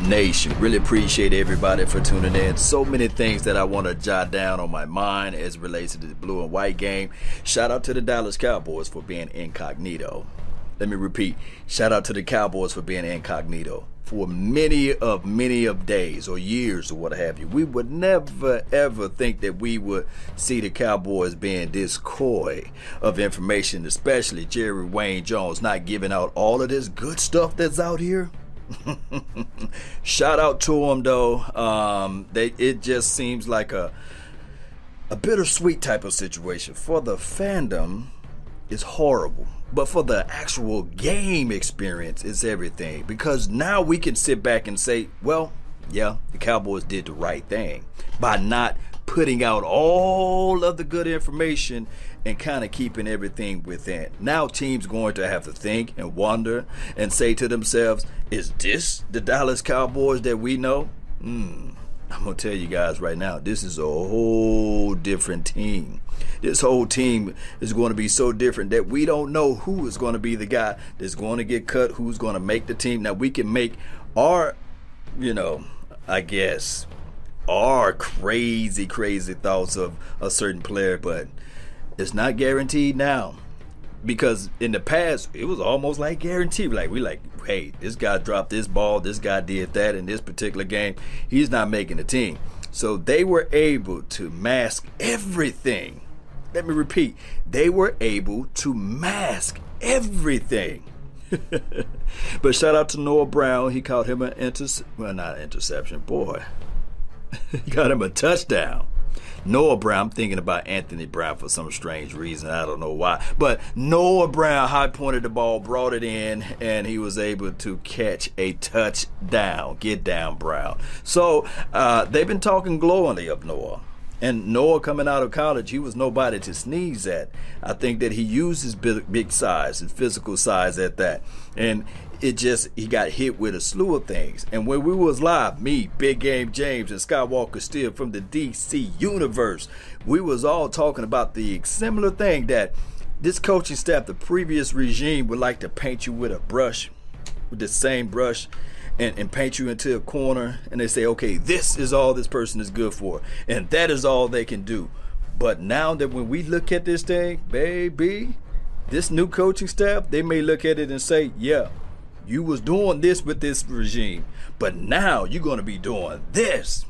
Nation. Really appreciate everybody for tuning in. So many things that I want to jot down on my mind as relates to the blue and white game. Shout out to the Dallas Cowboys for being incognito. Let me repeat. Shout out to the Cowboys for being incognito for many of many of days or years or what have you. We would never ever think that we would see the Cowboys being this coy of information, especially Jerry Wayne Jones not giving out all of this good stuff that's out here. Shout out to them though. Um, they it just seems like a a bittersweet type of situation for the fandom. Is horrible but for the actual game experience, it's everything. Because now we can sit back and say, well, yeah, the Cowboys did the right thing by not putting out all of the good information and kind of keeping everything within. Now teams going to have to think and wonder and say to themselves, is this the Dallas Cowboys that we know? Hmm. I'm gonna tell you guys right now, this is a whole different team. This whole team is going to be so different that we don't know who is going to be the guy that's going to get cut, who's going to make the team. Now we can make our, you know, I guess, our crazy, crazy thoughts of a certain player, but it's not guaranteed now because in the past it was almost like guaranteed. Like we like, hey, this guy dropped this ball, this guy did that in this particular game. He's not making the team. So they were able to mask everything. Let me repeat, they were able to mask everything. but shout out to Noah Brown. He caught him an inter well not interception, boy. got him a touchdown. Noah Brown, I'm thinking about Anthony Brown for some strange reason. I don't know why. But Noah Brown high pointed the ball, brought it in, and he was able to catch a touchdown. Get down, Brown. So uh, they've been talking glowingly of Noah. And Noah coming out of college, he was nobody to sneeze at. I think that he used his big, big size, and physical size at that. And it just he got hit with a slew of things. And when we was live, me, Big Game James, and Skywalker Steel from the DC universe, we was all talking about the similar thing that this coaching staff, the previous regime, would like to paint you with a brush, with the same brush. And, and paint you into a corner and they say okay this is all this person is good for and that is all they can do but now that when we look at this thing baby this new coaching staff they may look at it and say yeah you was doing this with this regime, but now you're going to be doing this.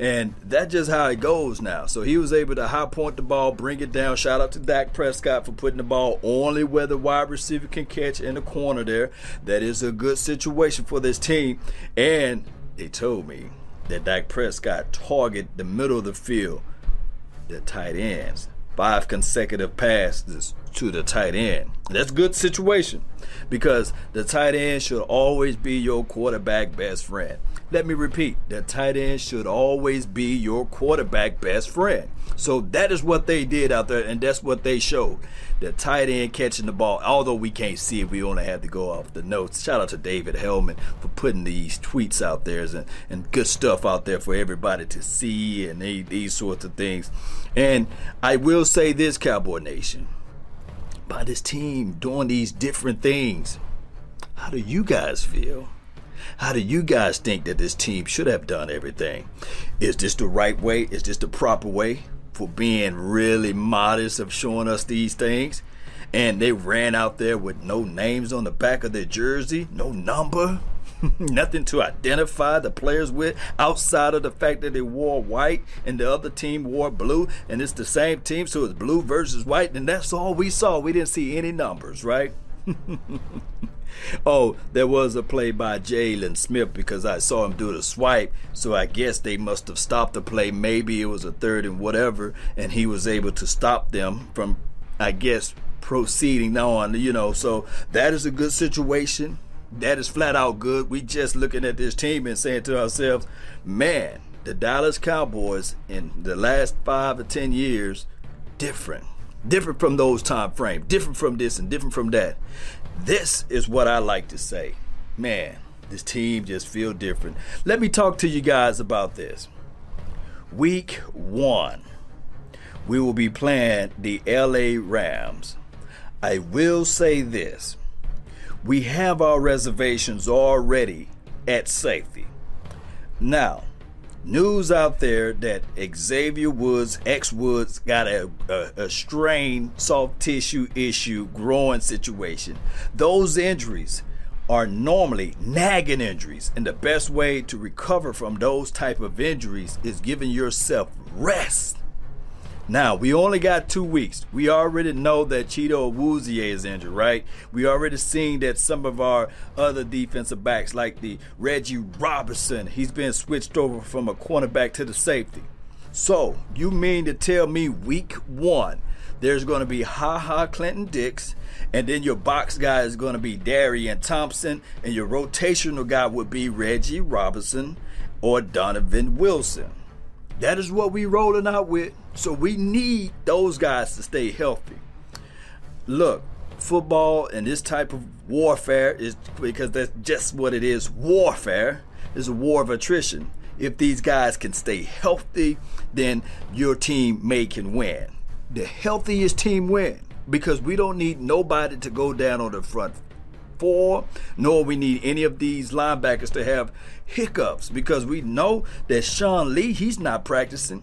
And that's just how it goes now. So he was able to high point the ball, bring it down. Shout out to Dak Prescott for putting the ball only where the wide receiver can catch in the corner there. That is a good situation for this team. And they told me that Dak Prescott target the middle of the field, the tight ends. Five consecutive passes to the tight end. That's good situation because the tight end should always be your quarterback best friend. Let me repeat, the tight end should always be your quarterback best friend. So that is what they did out there, and that's what they showed. The tight end catching the ball, although we can't see it, we only had to go off the notes. Shout out to David Helman for putting these tweets out there and, and good stuff out there for everybody to see and these, these sorts of things. And I will say this, Cowboy Nation by this team doing these different things. How do you guys feel? How do you guys think that this team should have done everything? Is this the right way? Is this the proper way for being really modest of showing us these things? And they ran out there with no names on the back of their jersey, no number. nothing to identify the players with outside of the fact that they wore white and the other team wore blue. And it's the same team so it's blue versus white. And that's all we saw. We didn't see any numbers right? Oh there was a play by Jaylon Smith because I saw him do the swipe. So I guess they must have stopped the play. Maybe it was a third and whatever and he was able to stop them from I guess proceeding on you know. So that is a good situation that is flat out good. We just looking at this team and saying to ourselves, man, the Dallas Cowboys in the last five or ten years, different. Different from those time frames, different from this and different from that. This is what I like to say. Man, this team just feel different. Let me talk to you guys about this. Week one, we will be playing the LA Rams. I will say this we have our reservations already at safety. Now, news out there that Xavier Woods, X Woods, got a, a, a strain, soft tissue issue, growing situation. Those injuries are normally nagging injuries and the best way to recover from those type of injuries is giving yourself rest now, we only got two weeks. We already know that Chido Awuzie is injured, right? We already seen that some of our other defensive backs, like the Reggie Robinson, he's been switched over from a cornerback to the safety. So, you mean to tell me week one, there's going to be Ha Ha Clinton Dix, and then your box guy is going to be Darian Thompson, and your rotational guy would be Reggie Robinson or Donovan Wilson. That is what we rolling out with. So we need those guys to stay healthy. Look, football and this type of warfare is because that's just what it is. Warfare is a war of attrition. If these guys can stay healthy, then your team may can win. The healthiest team win because we don't need nobody to go down on the front four, nor we need any of these linebackers to have hiccups because we know that Sean Lee, he's not practicing.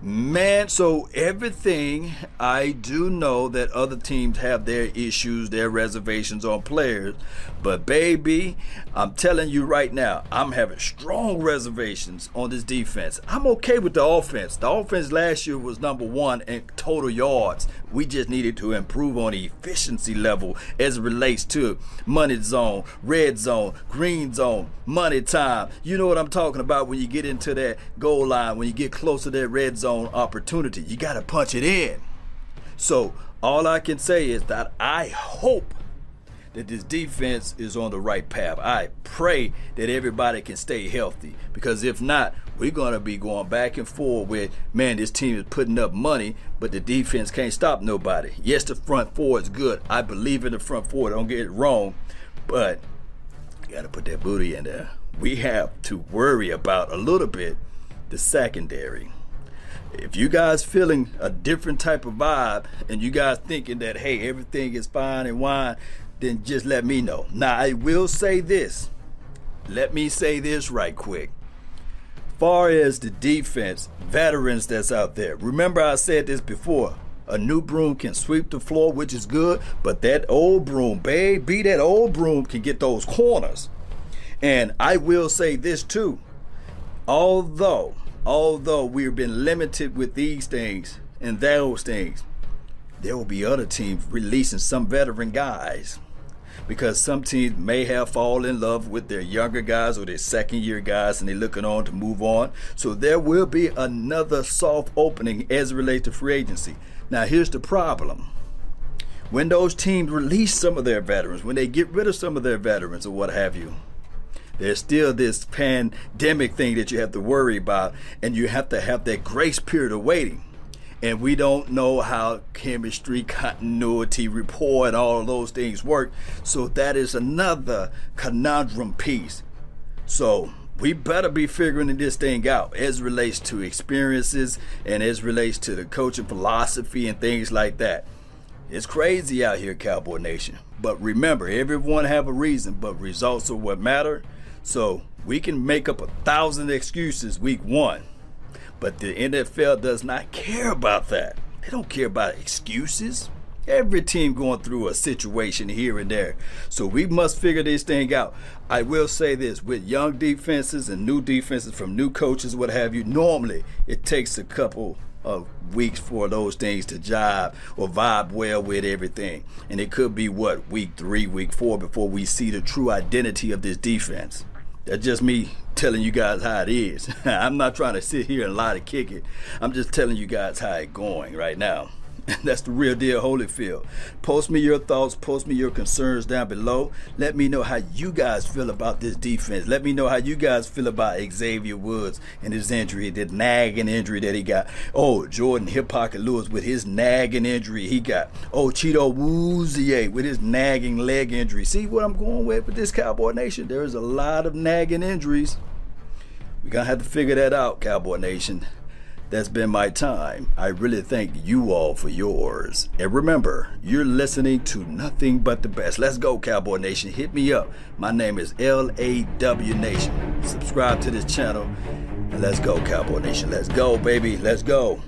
Man, so everything I do know that other teams have their issues, their reservations on players. But baby, I'm telling you right now, I'm having strong reservations on this defense. I'm okay with the offense. The offense last year was number one in total yards. We just needed to improve on the efficiency level as it relates to money zone, red zone, green zone, money time. You know what I'm talking about when you get into that goal line, when you get close to that red zone zone opportunity. You got to punch it in. So, all I can say is that I hope that this defense is on the right path. I pray that everybody can stay healthy because if not, we're going to be going back and forth with, man, this team is putting up money, but the defense can't stop nobody. Yes, the front four is good. I believe in the front four. Don't get it wrong, but you got to put that booty in there. We have to worry about a little bit the secondary if you guys feeling a different type of vibe and you guys thinking that hey everything is fine and wine then just let me know. Now i will say this. Let me say this right quick. Far as the defense veterans that's out there remember i said this before a new broom can sweep the floor which is good but that old broom baby that old broom can get those corners. And i will say this too. Although although we've been limited with these things and those things, there will be other teams releasing some veteran guys because some teams may have fallen in love with their younger guys or their second year guys and they're looking on to move on. So there will be another soft opening as it relates to free agency. Now, here's the problem. When those teams release some of their veterans, when they get rid of some of their veterans or what have you, there's still this pandemic thing that you have to worry about, and you have to have that grace period of waiting. And we don't know how chemistry, continuity, rapport, and all those things work. So that is another conundrum piece. So we better be figuring this thing out as relates to experiences and as relates to the coaching philosophy and things like that. It's crazy out here, Cowboy Nation. But remember, everyone have a reason, but results are what matter. So we can make up a thousand excuses week one, but the NFL does not care about that. They don't care about excuses. Every team going through a situation here and there. So we must figure this thing out. I will say this with young defenses and new defenses from new coaches, what have you, normally it takes a couple of weeks for those things to jive or vibe well with everything. And it could be what, week three, week four before we see the true identity of this defense. That's just me telling you guys how it is. I'm not trying to sit here and lie to kick it. I'm just telling you guys how it's going right now. That's the real deal, Holyfield. Post me your thoughts, post me your concerns down below. Let me know how you guys feel about this defense. Let me know how you guys feel about Xavier Woods and his injury, that nagging injury that he got. Oh, Jourdan Hip Pocket Lewis with his nagging injury he got. Oh, Chido Awuzie with his nagging leg injury. See what I'm going with with this Cowboy Nation? There is a lot of nagging injuries. We're going to have to figure that out, Cowboy Nation. That's been my time. I really thank you all for yours. And remember, you're listening to nothing but the best. Let's go, Cowboy Nation. Hit me up. My name is LAW Nation. Subscribe to this channel. And let's go, Cowboy Nation. Let's go, baby. Let's go.